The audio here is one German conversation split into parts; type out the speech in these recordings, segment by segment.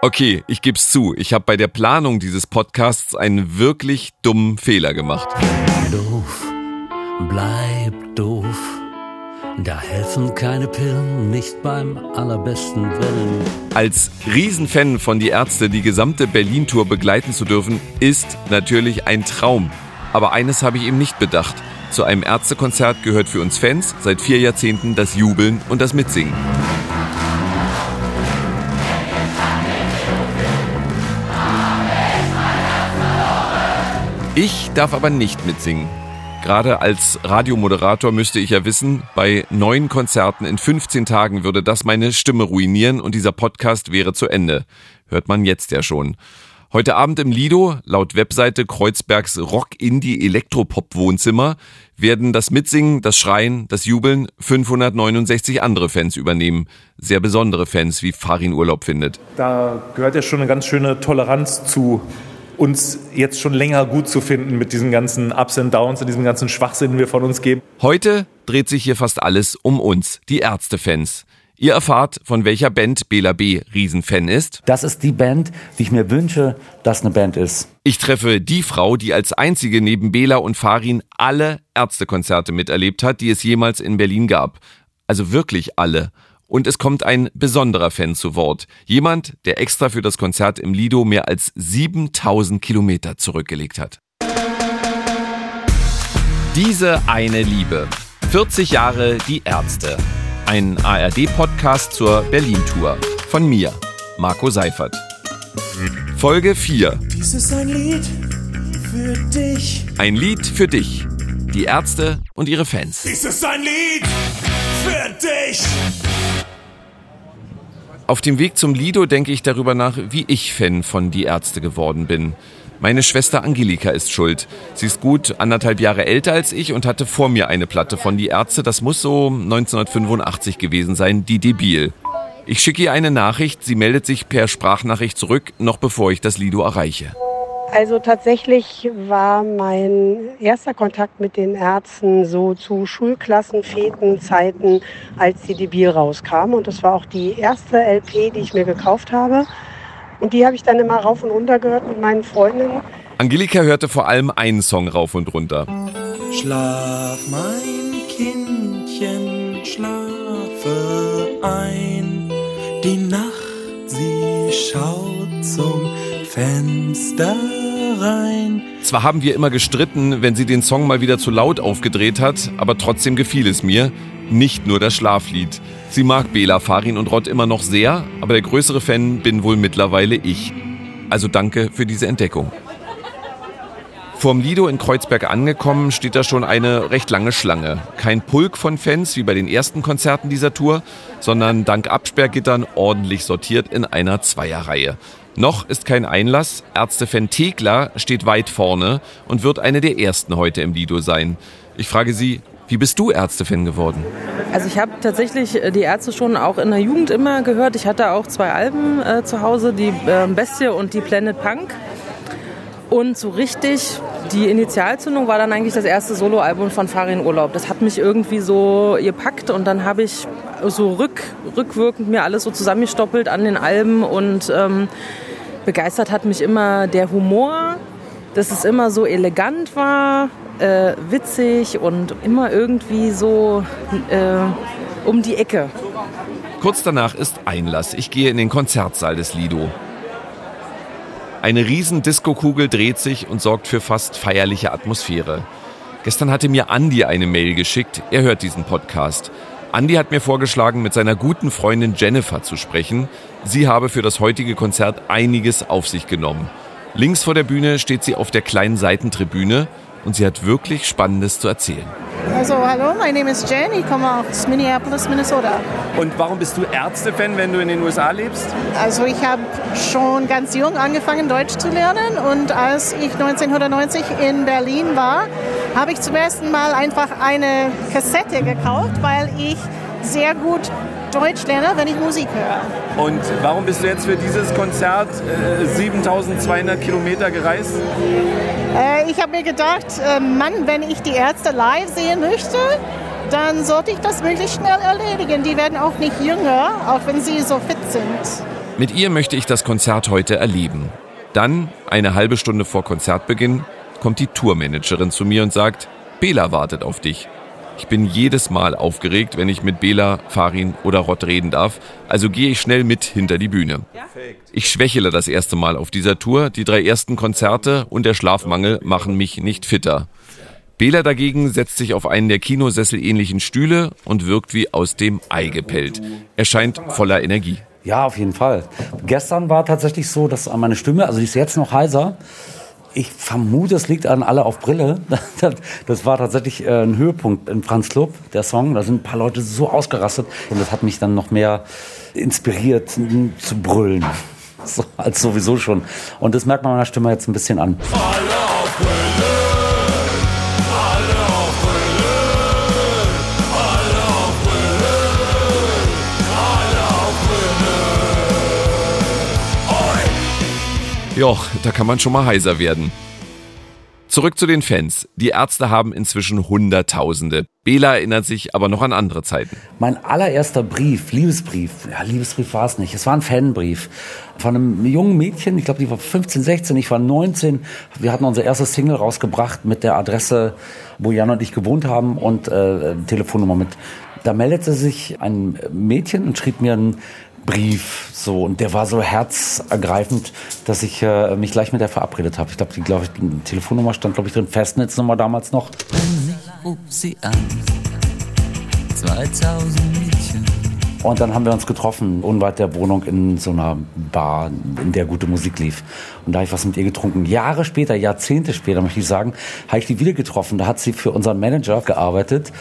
Okay, ich geb's zu. Ich habe bei der Planung dieses Podcasts einen wirklich dummen Fehler gemacht. Doof, bleib doof. Da helfen keine Pillen, nicht beim allerbesten Willen. Als Riesenfan von Die Ärzte die gesamte Berlin-Tour begleiten zu dürfen, ist natürlich ein Traum. Aber eines habe ich eben nicht bedacht. Zu einem Ärztekonzert gehört für uns Fans seit vier Jahrzehnten das Jubeln und das Mitsingen. Ich darf aber nicht mitsingen. Gerade als Radiomoderator müsste ich ja wissen, bei neun Konzerten in 15 Tagen würde das meine Stimme ruinieren und dieser Podcast wäre zu Ende. Hört man jetzt ja schon. Heute Abend im Lido, laut Webseite Kreuzbergs Rock-Indie-Elektropop-Wohnzimmer, werden das Mitsingen, das Schreien, das Jubeln 569 andere Fans übernehmen. Sehr besondere Fans, wie Farin Urlaub findet. Da gehört ja schon eine ganz schöne Toleranz zu uns jetzt schon länger gut zu finden mit diesen ganzen Ups und Downs und diesem ganzen Schwachsinn, den wir von uns geben. Heute dreht sich hier fast alles um uns, die Ärztefans. Ihr erfahrt, von welcher Band Bela B. Riesenfan ist. Das ist die Band, die ich mir wünsche, dass eine Band ist. Ich treffe die Frau, die als einzige neben Bela und Farin alle Ärztekonzerte miterlebt hat, die es jemals in Berlin gab. Also wirklich alle. Und es kommt ein besonderer Fan zu Wort. Jemand, der extra für das Konzert im Lido mehr als 7000 Kilometer zurückgelegt hat. Diese eine Liebe. 40 Jahre die Ärzte. Ein ARD-Podcast zur Berlin-Tour. Von mir, Marco Seifert. Folge 4. Dies ist ein Lied für dich. Ein Lied für dich. Die Ärzte und ihre Fans. Dies ist ein Lied für dich. Auf dem Weg zum Lido denke ich darüber nach, wie ich Fan von Die Ärzte geworden bin. Meine Schwester Angelika ist schuld. Sie ist gut anderthalb Jahre älter als ich und hatte vor mir eine Platte von Die Ärzte. Das muss so 1985 gewesen sein, die Debil. Ich schicke ihr eine Nachricht, sie meldet sich per Sprachnachricht zurück, noch bevor ich das Lido erreiche. Also tatsächlich war mein erster Kontakt mit den Ärzten so zu Schulklassenfetenzeiten, als die Debil rauskam. Und das war auch die erste LP, die ich mir gekauft habe. Und die habe ich dann immer rauf und runter gehört mit meinen Freundinnen. Angelika hörte vor allem einen Song rauf und runter. Schlaf, mein Kindchen, schlafe ein. Die Nacht, sie schaut zum Fenster rein. Zwar haben wir immer gestritten, wenn sie den Song mal wieder zu laut aufgedreht hat, aber trotzdem gefiel es mir. Nicht nur das Schlaflied. Sie mag Bela, Farin und Rott immer noch sehr, aber der größere Fan bin wohl mittlerweile ich. Also danke für diese Entdeckung. Vorm Lido in Kreuzberg angekommen, steht da schon eine recht lange Schlange. Kein Pulk von Fans wie bei den ersten Konzerten dieser Tour, sondern dank Absperrgittern ordentlich sortiert in einer Zweierreihe. Noch ist kein Einlass. Ärztefan Tegler steht weit vorne und wird eine der ersten heute im Lido sein. Ich frage Sie, wie bist du Ärztefan geworden? Also ich habe tatsächlich äh, die Ärzte schon auch in der Jugend immer gehört. Ich hatte auch zwei Alben äh, zu Hause, die äh, Bestie und die Planet Punk. Und so richtig, die Initialzündung war dann eigentlich das erste Soloalbum von Farin Urlaub. Das hat mich irgendwie so gepackt und dann habe ich so rück, rückwirkend mir alles so zusammengestoppelt an den Alben und ähm, begeistert hat mich immer der Humor, dass es immer so elegant war, äh, witzig und immer irgendwie so äh, um die Ecke. Kurz danach ist Einlass. Ich gehe in den Konzertsaal des Lido. Eine riesen Diskokugel dreht sich und sorgt für fast feierliche Atmosphäre. Gestern hatte mir Andi eine Mail geschickt. Er hört diesen Podcast. Andi hat mir vorgeschlagen, mit seiner guten Freundin Jennifer zu sprechen. Sie habe für das heutige Konzert einiges auf sich genommen. Links vor der Bühne steht sie auf der kleinen Seitentribüne und sie hat wirklich Spannendes zu erzählen. Also, hallo, mein Name ist Jen, ich komme aus Minneapolis, Minnesota. Und warum bist du Ärztefan, wenn du in den USA lebst? Also, ich habe schon ganz jung angefangen, Deutsch zu lernen und als ich 1990 in Berlin war, habe ich zum ersten Mal einfach eine Kassette gekauft, weil ich sehr gut Deutsch lerne, wenn ich Musik höre. Und warum bist du jetzt für dieses Konzert äh, 7200 Kilometer gereist? Äh, ich habe mir gedacht, äh, Mann, wenn ich die Ärzte live sehen möchte, dann sollte ich das möglichst schnell erledigen. Die werden auch nicht jünger, auch wenn sie so fit sind. Mit ihr möchte ich das Konzert heute erleben. Dann, eine halbe Stunde vor Konzertbeginn, kommt die Tourmanagerin zu mir und sagt, Bela wartet auf dich. Ich bin jedes Mal aufgeregt, wenn ich mit Bela, Farin oder Rott reden darf, also gehe ich schnell mit hinter die Bühne. Ich schwächele das erste Mal auf dieser Tour, die drei ersten Konzerte und der Schlafmangel machen mich nicht fitter. Bela dagegen setzt sich auf einen der Kinosessel ähnlichen Stühle und wirkt wie aus dem Ei gepellt. Er scheint voller Energie. Ja, auf jeden Fall. Gestern war tatsächlich so, dass meine Stimme, also die ist jetzt noch heiser, ich vermute, es liegt an alle auf Brille. Das war tatsächlich äh, ein Höhepunkt in Franz Club, der Song. Da sind ein paar Leute so ausgerastet und das hat mich dann noch mehr inspiriert zu brüllen. So, als sowieso schon. Und das merkt man meiner Stimme jetzt ein bisschen an. Alle Ja, da kann man schon mal heiser werden. Zurück zu den Fans. Die Ärzte haben inzwischen Hunderttausende. Bela erinnert sich aber noch an andere Zeiten. Mein allererster Brief, Liebesbrief, ja, Liebesbrief war es nicht, es war ein Fanbrief von einem jungen Mädchen, ich glaube, die war 15, 16, ich war 19. Wir hatten unser erstes Single rausgebracht mit der Adresse, wo Jan und ich gewohnt haben und äh, Telefonnummer mit. Da meldete sich ein Mädchen und schrieb mir ein Brief so und der war so herzergreifend, dass ich äh, mich gleich mit der verabredet habe. Ich glaube, die, glaub ich, die Telefonnummer stand, glaube ich, drin, Festnetznummer damals noch. Ich ruf sie an. 2000 Mädchen. Und dann haben wir uns getroffen, unweit der Wohnung in so einer Bar, in der gute Musik lief. Und da habe ich was mit ihr getrunken. Jahre später, Jahrzehnte später, möchte ich sagen, habe ich die wieder getroffen. Da hat sie für unseren Manager gearbeitet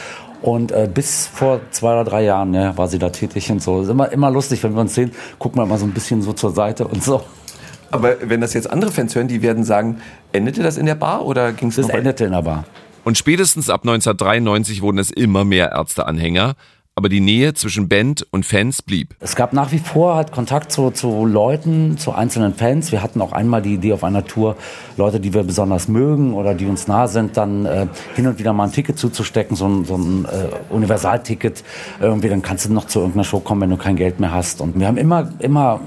und äh, bis vor zwei oder drei Jahren ja, war sie da tätig und so. Ist immer, immer lustig, wenn wir uns sehen, gucken wir mal so ein bisschen so zur Seite und so. Aber wenn das jetzt andere Fans hören, die werden sagen, endete das in der Bar oder ging es Das endete in der Bar. Und spätestens ab 1993 wurden es immer mehr Ärzteanhänger aber die Nähe zwischen Band und Fans blieb. Es gab nach wie vor halt Kontakt zu, zu Leuten, zu einzelnen Fans. Wir hatten auch einmal die Idee auf einer Tour, Leute, die wir besonders mögen oder die uns nah sind, dann äh, hin und wieder mal ein Ticket zuzustecken, so ein, so ein äh, Universalticket. Irgendwie, dann kannst du noch zu irgendeiner Show kommen, wenn du kein Geld mehr hast. Und wir haben immer, immer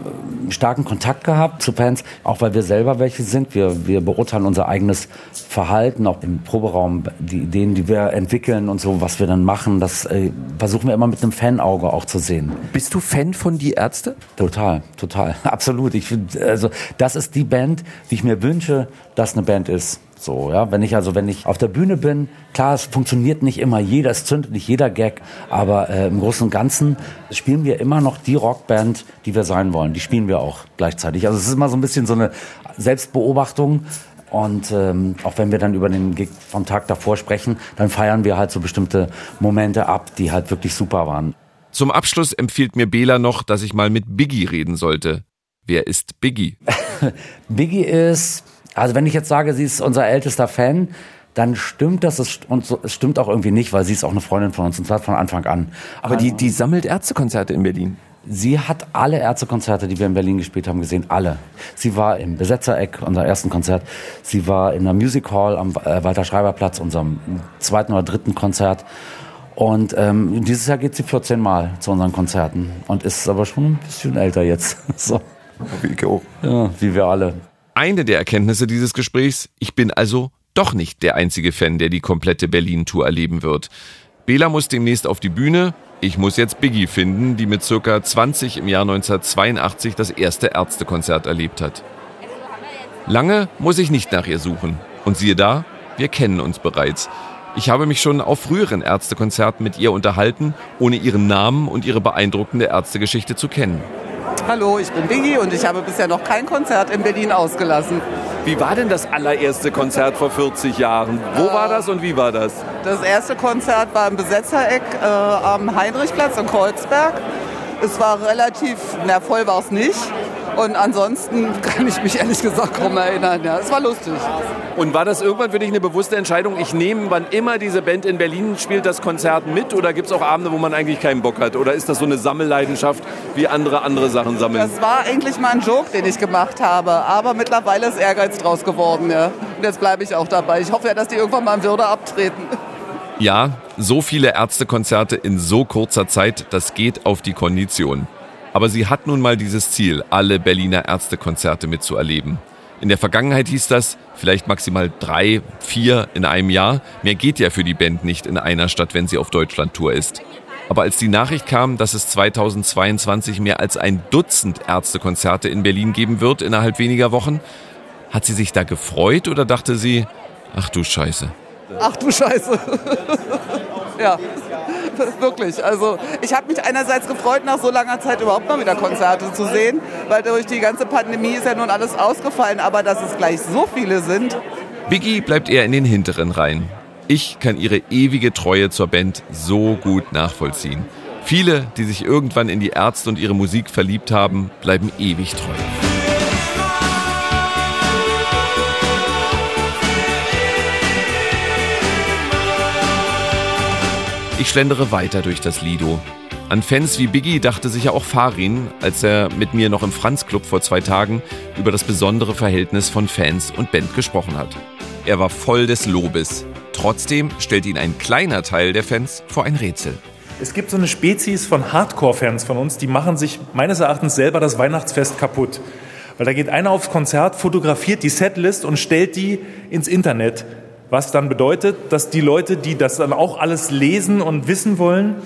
starken Kontakt gehabt zu Fans, auch weil wir selber welche sind. Wir, wir beurteilen unser eigenes Verhalten, auch im Proberaum, die Ideen, die wir entwickeln und so, was wir dann machen, das äh, versuchen wir immer mit einem Fanauge auch zu sehen. Bist du Fan von Die Ärzte? Total, total, absolut. Ich also das ist die Band, die ich mir wünsche, dass eine Band ist. So, ja, wenn ich also, wenn ich auf der Bühne bin, klar, es funktioniert nicht immer jeder, es zündet nicht jeder Gag, aber äh, im Großen und Ganzen spielen wir immer noch die Rockband, die wir sein wollen. Die spielen wir auch gleichzeitig. Also es ist immer so ein bisschen so eine Selbstbeobachtung. Und ähm, auch wenn wir dann über den Gig vom Tag davor sprechen, dann feiern wir halt so bestimmte Momente ab, die halt wirklich super waren. Zum Abschluss empfiehlt mir Bela noch, dass ich mal mit Biggie reden sollte. Wer ist Biggie? Biggie ist, also wenn ich jetzt sage, sie ist unser ältester Fan, dann stimmt das und es stimmt auch irgendwie nicht, weil sie ist auch eine Freundin von uns und zwar von Anfang an. Aber die, die sammelt Ärztekonzerte in Berlin. Sie hat alle Ärztekonzerte, die wir in Berlin gespielt haben, gesehen. Alle. Sie war im Besetzereck, unser ersten Konzert. Sie war in der Music Hall am äh, Walter-Schreiber-Platz, unserem zweiten oder dritten Konzert. Und ähm, dieses Jahr geht sie 14 Mal zu unseren Konzerten und ist aber schon ein bisschen älter jetzt. so. Wie ich auch. Ja, wie wir alle. Eine der Erkenntnisse dieses Gesprächs, ich bin also doch nicht der einzige Fan, der die komplette Berlin-Tour erleben wird. Bela muss demnächst auf die Bühne, ich muss jetzt Biggie finden, die mit circa 20 im Jahr 1982 das erste Ärztekonzert erlebt hat. Lange muss ich nicht nach ihr suchen. Und siehe da, wir kennen uns bereits. Ich habe mich schon auf früheren Ärztekonzerten mit ihr unterhalten, ohne ihren Namen und ihre beeindruckende Ärztegeschichte zu kennen. Hallo, ich bin Biggie und ich habe bisher noch kein Konzert in Berlin ausgelassen. Wie war denn das allererste Konzert vor 40 Jahren? Wo war das und wie war das? Das erste Konzert war im Besetzereck äh, am Heinrichplatz in Kreuzberg. Es war relativ, na voll war es nicht. Und ansonsten kann ich mich ehrlich gesagt kaum erinnern. Ja, es war lustig. Und war das irgendwann für dich eine bewusste Entscheidung? Ich nehme, wann immer diese Band in Berlin spielt, das Konzert mit? Oder gibt es auch Abende, wo man eigentlich keinen Bock hat? Oder ist das so eine Sammelleidenschaft, wie andere andere Sachen sammeln? Das war eigentlich mal ein Joke, den ich gemacht habe. Aber mittlerweile ist Ehrgeiz draus geworden. Ja. Und jetzt bleibe ich auch dabei. Ich hoffe ja, dass die irgendwann mal in Würde abtreten. Ja, so viele Ärztekonzerte in so kurzer Zeit, das geht auf die Kondition. Aber sie hat nun mal dieses Ziel, alle Berliner Ärztekonzerte mitzuerleben. In der Vergangenheit hieß das vielleicht maximal drei, vier in einem Jahr. Mehr geht ja für die Band nicht in einer Stadt, wenn sie auf Deutschland-Tour ist. Aber als die Nachricht kam, dass es 2022 mehr als ein Dutzend Ärztekonzerte in Berlin geben wird innerhalb weniger Wochen, hat sie sich da gefreut oder dachte sie, ach du Scheiße? Ach du Scheiße. ja, wirklich. Also ich habe mich einerseits gefreut, nach so langer Zeit überhaupt mal wieder Konzerte zu sehen, weil durch die ganze Pandemie ist ja nun alles ausgefallen, aber dass es gleich so viele sind. Biggie bleibt eher in den hinteren Reihen. Ich kann ihre ewige Treue zur Band so gut nachvollziehen. Viele, die sich irgendwann in die Ärzte und ihre Musik verliebt haben, bleiben ewig treu. Ich schlendere weiter durch das Lido. An Fans wie Biggie dachte sich ja auch Farin, als er mit mir noch im Franz Club vor zwei Tagen über das besondere Verhältnis von Fans und Band gesprochen hat. Er war voll des Lobes. Trotzdem stellt ihn ein kleiner Teil der Fans vor ein Rätsel. Es gibt so eine Spezies von Hardcore-Fans von uns, die machen sich meines Erachtens selber das Weihnachtsfest kaputt. Weil da geht einer aufs Konzert, fotografiert die Setlist und stellt die ins Internet. Was dann bedeutet, dass die Leute, die das dann auch alles lesen und wissen wollen,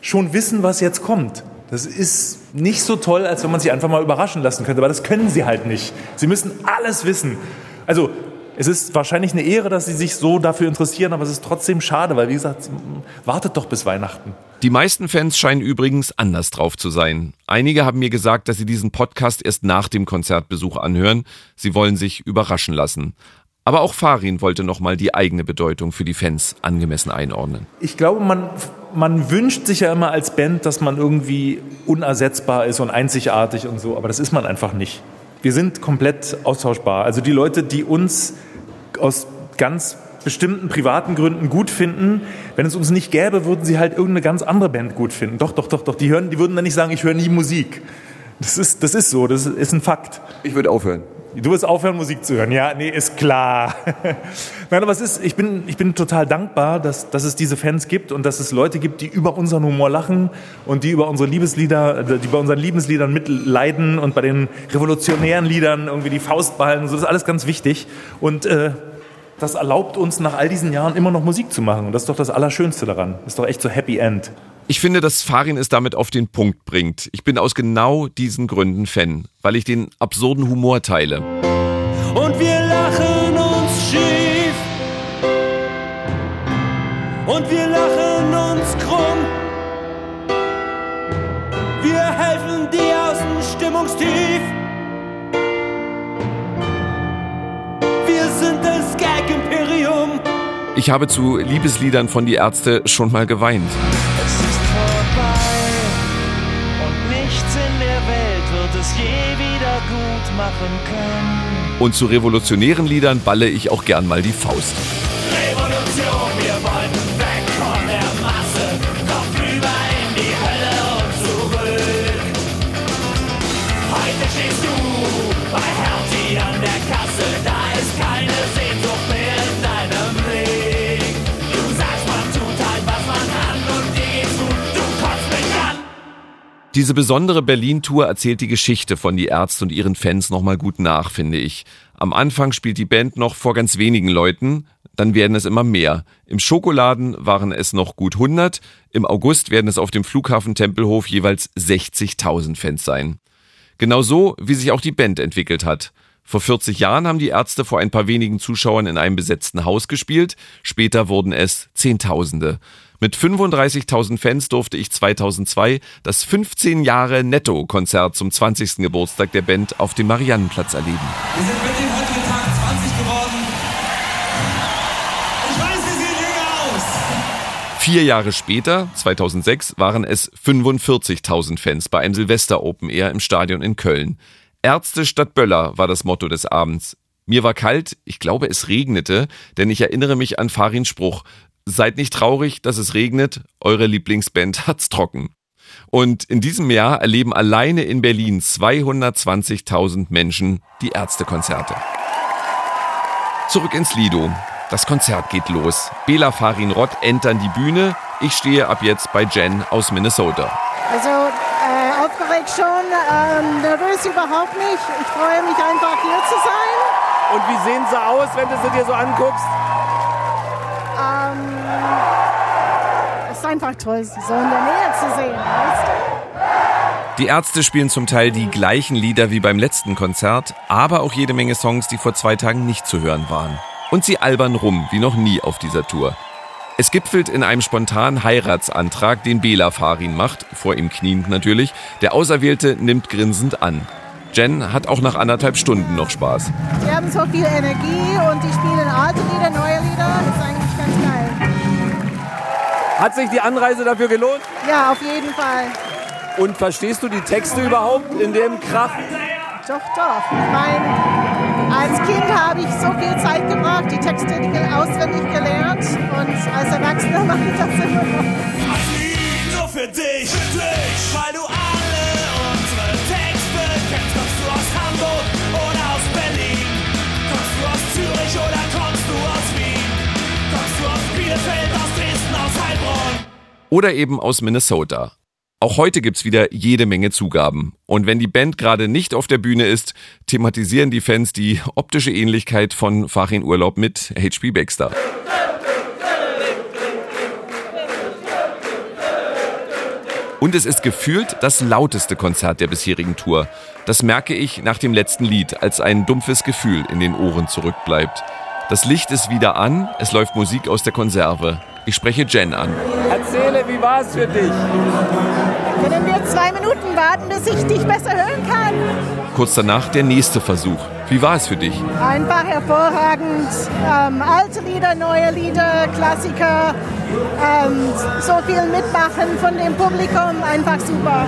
schon wissen, was jetzt kommt. Das ist nicht so toll, als wenn man sich einfach mal überraschen lassen könnte, aber das können sie halt nicht. Sie müssen alles wissen. Also es ist wahrscheinlich eine Ehre, dass Sie sich so dafür interessieren, aber es ist trotzdem schade, weil wie gesagt, wartet doch bis Weihnachten. Die meisten Fans scheinen übrigens anders drauf zu sein. Einige haben mir gesagt, dass sie diesen Podcast erst nach dem Konzertbesuch anhören. Sie wollen sich überraschen lassen. Aber auch Farin wollte nochmal die eigene Bedeutung für die Fans angemessen einordnen. Ich glaube, man, man wünscht sich ja immer als Band, dass man irgendwie unersetzbar ist und einzigartig und so, aber das ist man einfach nicht. Wir sind komplett austauschbar. Also die Leute, die uns aus ganz bestimmten privaten Gründen gut finden, wenn es uns nicht gäbe, würden sie halt irgendeine ganz andere Band gut finden. Doch, doch, doch, doch. Die, hören, die würden dann nicht sagen, ich höre nie Musik. Das ist, das ist so, das ist ein Fakt. Ich würde aufhören. Du wirst aufhören, Musik zu hören. Ja, nee, ist klar. Nein, aber es ist, ich bin, ich bin total dankbar, dass, dass es diese Fans gibt und dass es Leute gibt, die über unseren Humor lachen und die über unsere Liebeslieder, die bei unseren Liebesliedern mitleiden und bei den revolutionären Liedern irgendwie die Faust behalten. So, das ist alles ganz wichtig. Und äh, das erlaubt uns nach all diesen Jahren immer noch Musik zu machen. Und das ist doch das Allerschönste daran. Das ist doch echt so Happy End. Ich finde, dass Farin es damit auf den Punkt bringt. Ich bin aus genau diesen Gründen Fan, weil ich den absurden Humor teile. Und wir lachen uns schief. Und wir lachen uns krumm. Wir helfen dir aus dem Stimmungstief. Wir sind das Gag-Imperium. Ich habe zu Liebesliedern von die Ärzte schon mal geweint. Gut machen können. Und zu revolutionären Liedern balle ich auch gern mal die Faust. Diese besondere Berlin-Tour erzählt die Geschichte von die Ärzte und ihren Fans nochmal gut nach, finde ich. Am Anfang spielt die Band noch vor ganz wenigen Leuten, dann werden es immer mehr. Im Schokoladen waren es noch gut 100, im August werden es auf dem Flughafen Tempelhof jeweils 60.000 Fans sein. Genau so, wie sich auch die Band entwickelt hat. Vor 40 Jahren haben die Ärzte vor ein paar wenigen Zuschauern in einem besetzten Haus gespielt, später wurden es Zehntausende. Mit 35.000 Fans durfte ich 2002 das 15 Jahre Netto-Konzert zum 20. Geburtstag der Band auf dem Mariannenplatz erleben. Wir sind mit dem heutigen Tag 20 geworden. Ich weiß, wir sehen jünger aus. Vier Jahre später, 2006, waren es 45.000 Fans bei einem Silvester Open Air im Stadion in Köln. Ärzte statt Böller war das Motto des Abends. Mir war kalt, ich glaube es regnete, denn ich erinnere mich an Farins Spruch. Seid nicht traurig, dass es regnet, eure Lieblingsband hat's trocken. Und in diesem Jahr erleben alleine in Berlin 220.000 Menschen die Ärztekonzerte. Zurück ins Lido. Das Konzert geht los. Bela Farin Rott entern die Bühne. Ich stehe ab jetzt bei Jen aus Minnesota. Also äh, aufgeregt schon, ähm, nervös überhaupt nicht. Ich freue mich einfach hier zu sein. Und wie sehen sie aus, wenn du sie dir so anguckst? Einfach toll, so in der Nähe zu sehen. Weißt du? Die Ärzte spielen zum Teil die gleichen Lieder wie beim letzten Konzert, aber auch jede Menge Songs, die vor zwei Tagen nicht zu hören waren. Und sie albern rum, wie noch nie auf dieser Tour. Es gipfelt in einem spontanen Heiratsantrag, den Bela Farin macht, vor ihm kniend natürlich. Der Auserwählte nimmt grinsend an. Jen hat auch nach anderthalb Stunden noch Spaß. Die haben so viel Energie und die spielen alte Lieder, neue Lieder. Das ist eigentlich ganz geil. Hat sich die Anreise dafür gelohnt? Ja, auf jeden Fall. Und verstehst du die Texte überhaupt in dem Krach? Doch, doch. Ich meine, als Kind habe ich so viel Zeit gebracht, die Texte auswendig gelernt und als Erwachsener mache ich das immer noch. Nur für dich, für dich, weil du alle unsere Texte kennst. Kommst du aus Hamburg oder aus Berlin? Kommst du aus Zürich oder kommst du aus Wien? Kommst du aus Bielefeld, aus? Oder eben aus Minnesota. Auch heute gibt's wieder jede Menge Zugaben. Und wenn die Band gerade nicht auf der Bühne ist, thematisieren die Fans die optische Ähnlichkeit von Farin Urlaub mit H.P. Baxter. Und es ist gefühlt das lauteste Konzert der bisherigen Tour. Das merke ich nach dem letzten Lied, als ein dumpfes Gefühl in den Ohren zurückbleibt. Das Licht ist wieder an, es läuft Musik aus der Konserve. Ich spreche Jen an. Erzähle, wie war es für dich? Können wir zwei Minuten warten, bis ich dich besser hören kann? Kurz danach der nächste Versuch. Wie war es für dich? Einfach hervorragend. Ähm, alte Lieder, neue Lieder, Klassiker. Ähm, so viel mitmachen von dem Publikum, einfach super.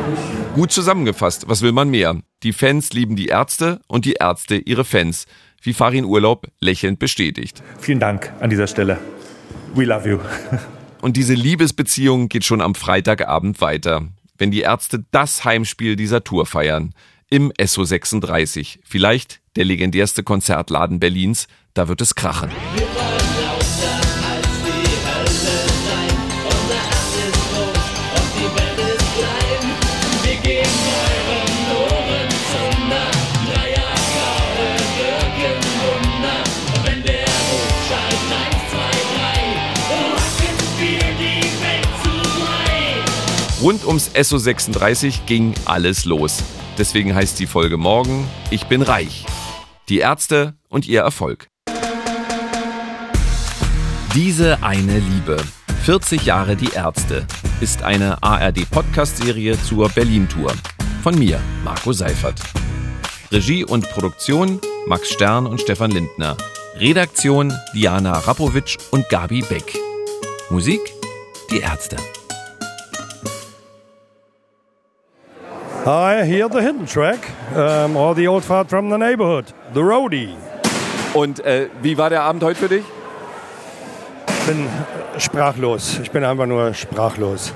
Gut zusammengefasst, was will man mehr? Die Fans lieben die Ärzte und die Ärzte ihre Fans. Wie Farin Urlaub lächelnd bestätigt. Vielen Dank an dieser Stelle. We love you. Und diese Liebesbeziehung geht schon am Freitagabend weiter, wenn die Ärzte das Heimspiel dieser Tour feiern. Im SO 36. Vielleicht der legendärste Konzertladen Berlins. Da wird es krachen. Rund ums SO 36 ging alles los. Deswegen heißt die Folge morgen Ich bin reich. Die Ärzte und ihr Erfolg. Diese eine Liebe. 40 Jahre die Ärzte ist eine ARD-Podcast-Serie zur Berlin-Tour. Von mir, Marco Seifert. Regie und Produktion Max Stern und Stefan Lindner. Redaktion Diana Rapowitsch und Gabi Beck. Musik Die Ärzte. I hear the hidden track, um, or the old fart from the neighborhood, the roadie. Und äh, wie war der Abend heute für dich? Bin sprachlos. Ich bin einfach nur sprachlos.